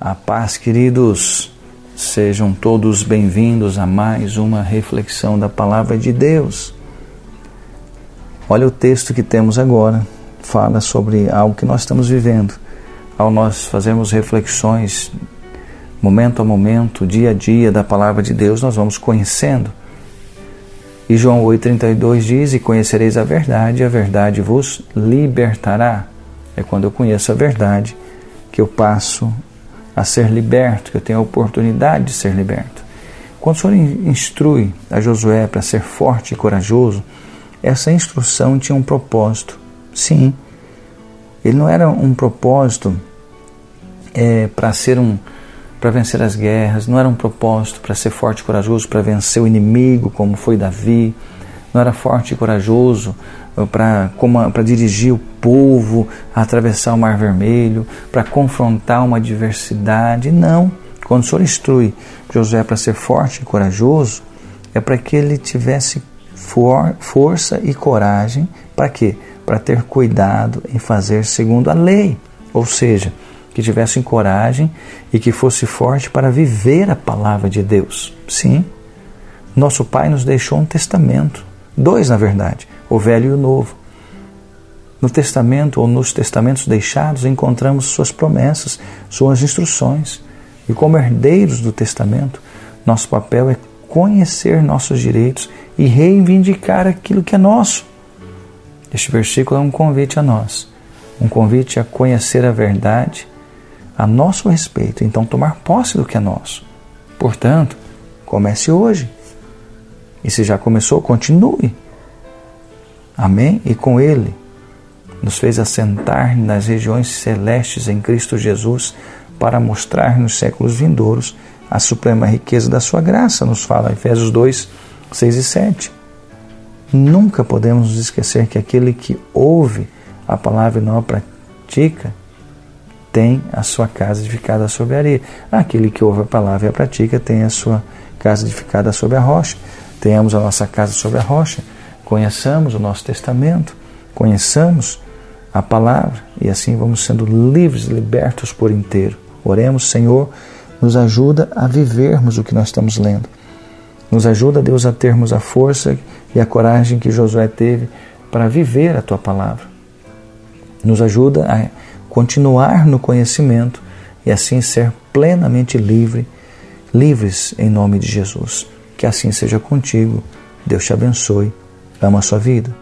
A paz, queridos, sejam todos bem-vindos a mais uma reflexão da Palavra de Deus. Olha o texto que temos agora, fala sobre algo que nós estamos vivendo. Ao nós fazermos reflexões, momento a momento, dia a dia da Palavra de Deus, nós vamos conhecendo. E João 8,32 diz: E conhecereis a verdade, e a verdade vos libertará. É quando eu conheço a verdade que eu passo a ser liberto, que eu tenho a oportunidade de ser liberto. Quando o Senhor instrui a Josué para ser forte e corajoso, essa instrução tinha um propósito. Sim, ele não era um propósito é, para ser um para vencer as guerras, não era um propósito para ser forte e corajoso para vencer o inimigo, como foi Davi, não era forte e corajoso para dirigir o povo a atravessar o Mar Vermelho, para confrontar uma adversidade. Não. Quando o Senhor instrui José para ser forte e corajoso, é para que ele tivesse for, força e coragem. Para quê? Para ter cuidado em fazer segundo a lei. Ou seja, que tivesse coragem e que fosse forte para viver a palavra de Deus. Sim, nosso Pai nos deixou um testamento, dois na verdade o Velho e o Novo. No Testamento ou nos testamentos deixados encontramos suas promessas, suas instruções. E como herdeiros do Testamento, nosso papel é conhecer nossos direitos e reivindicar aquilo que é nosso. Este versículo é um convite a nós, um convite a conhecer a verdade a nosso respeito, então tomar posse do que é nosso. Portanto, comece hoje. E se já começou, continue. Amém? E com Ele nos fez assentar nas regiões celestes em Cristo Jesus para mostrar nos séculos vindouros a suprema riqueza da Sua graça, nos fala Efésios 2, 6 e 7. Nunca podemos nos esquecer que aquele que ouve a palavra e não a pratica tem a sua casa edificada sobre a areia. Aquele que ouve a palavra e a pratica tem a sua casa edificada sobre a rocha. Tenhamos a nossa casa sobre a rocha conheçamos o nosso testamento, conheçamos a palavra e assim vamos sendo livres, libertos por inteiro. Oremos, Senhor, nos ajuda a vivermos o que nós estamos lendo. Nos ajuda, Deus, a termos a força e a coragem que Josué teve para viver a tua palavra. Nos ajuda a continuar no conhecimento e assim ser plenamente livre, livres em nome de Jesus. Que assim seja contigo. Deus te abençoe ama a sua vida.